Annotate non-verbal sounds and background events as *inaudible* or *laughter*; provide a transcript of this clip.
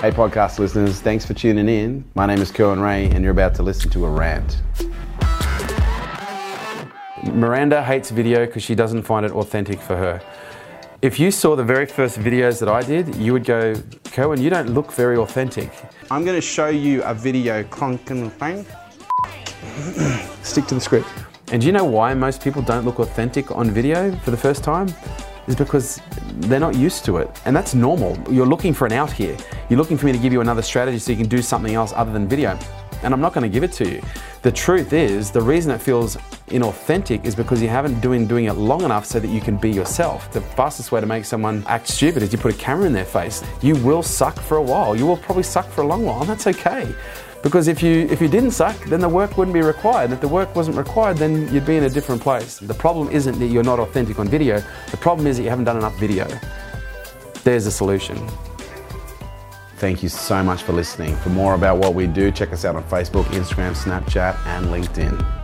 Hey, podcast listeners, thanks for tuning in. My name is Kerwin Ray, and you're about to listen to a rant. Miranda hates video because she doesn't find it authentic for her. If you saw the very first videos that I did, you would go, Kerwin, you don't look very authentic. I'm going to show you a video, clunk and bang. *clears throat* Stick to the script. And do you know why most people don't look authentic on video for the first time? Is because they're not used to it. And that's normal. You're looking for an out here. You're looking for me to give you another strategy so you can do something else other than video. And I'm not going to give it to you. The truth is, the reason it feels inauthentic is because you haven't doing doing it long enough so that you can be yourself. The fastest way to make someone act stupid is you put a camera in their face. You will suck for a while. You will probably suck for a long while, and that's okay. Because if you if you didn't suck, then the work wouldn't be required. If the work wasn't required, then you'd be in a different place. The problem isn't that you're not authentic on video. The problem is that you haven't done enough video. There's a solution. Thank you so much for listening. For more about what we do, check us out on Facebook, Instagram, Snapchat, and LinkedIn.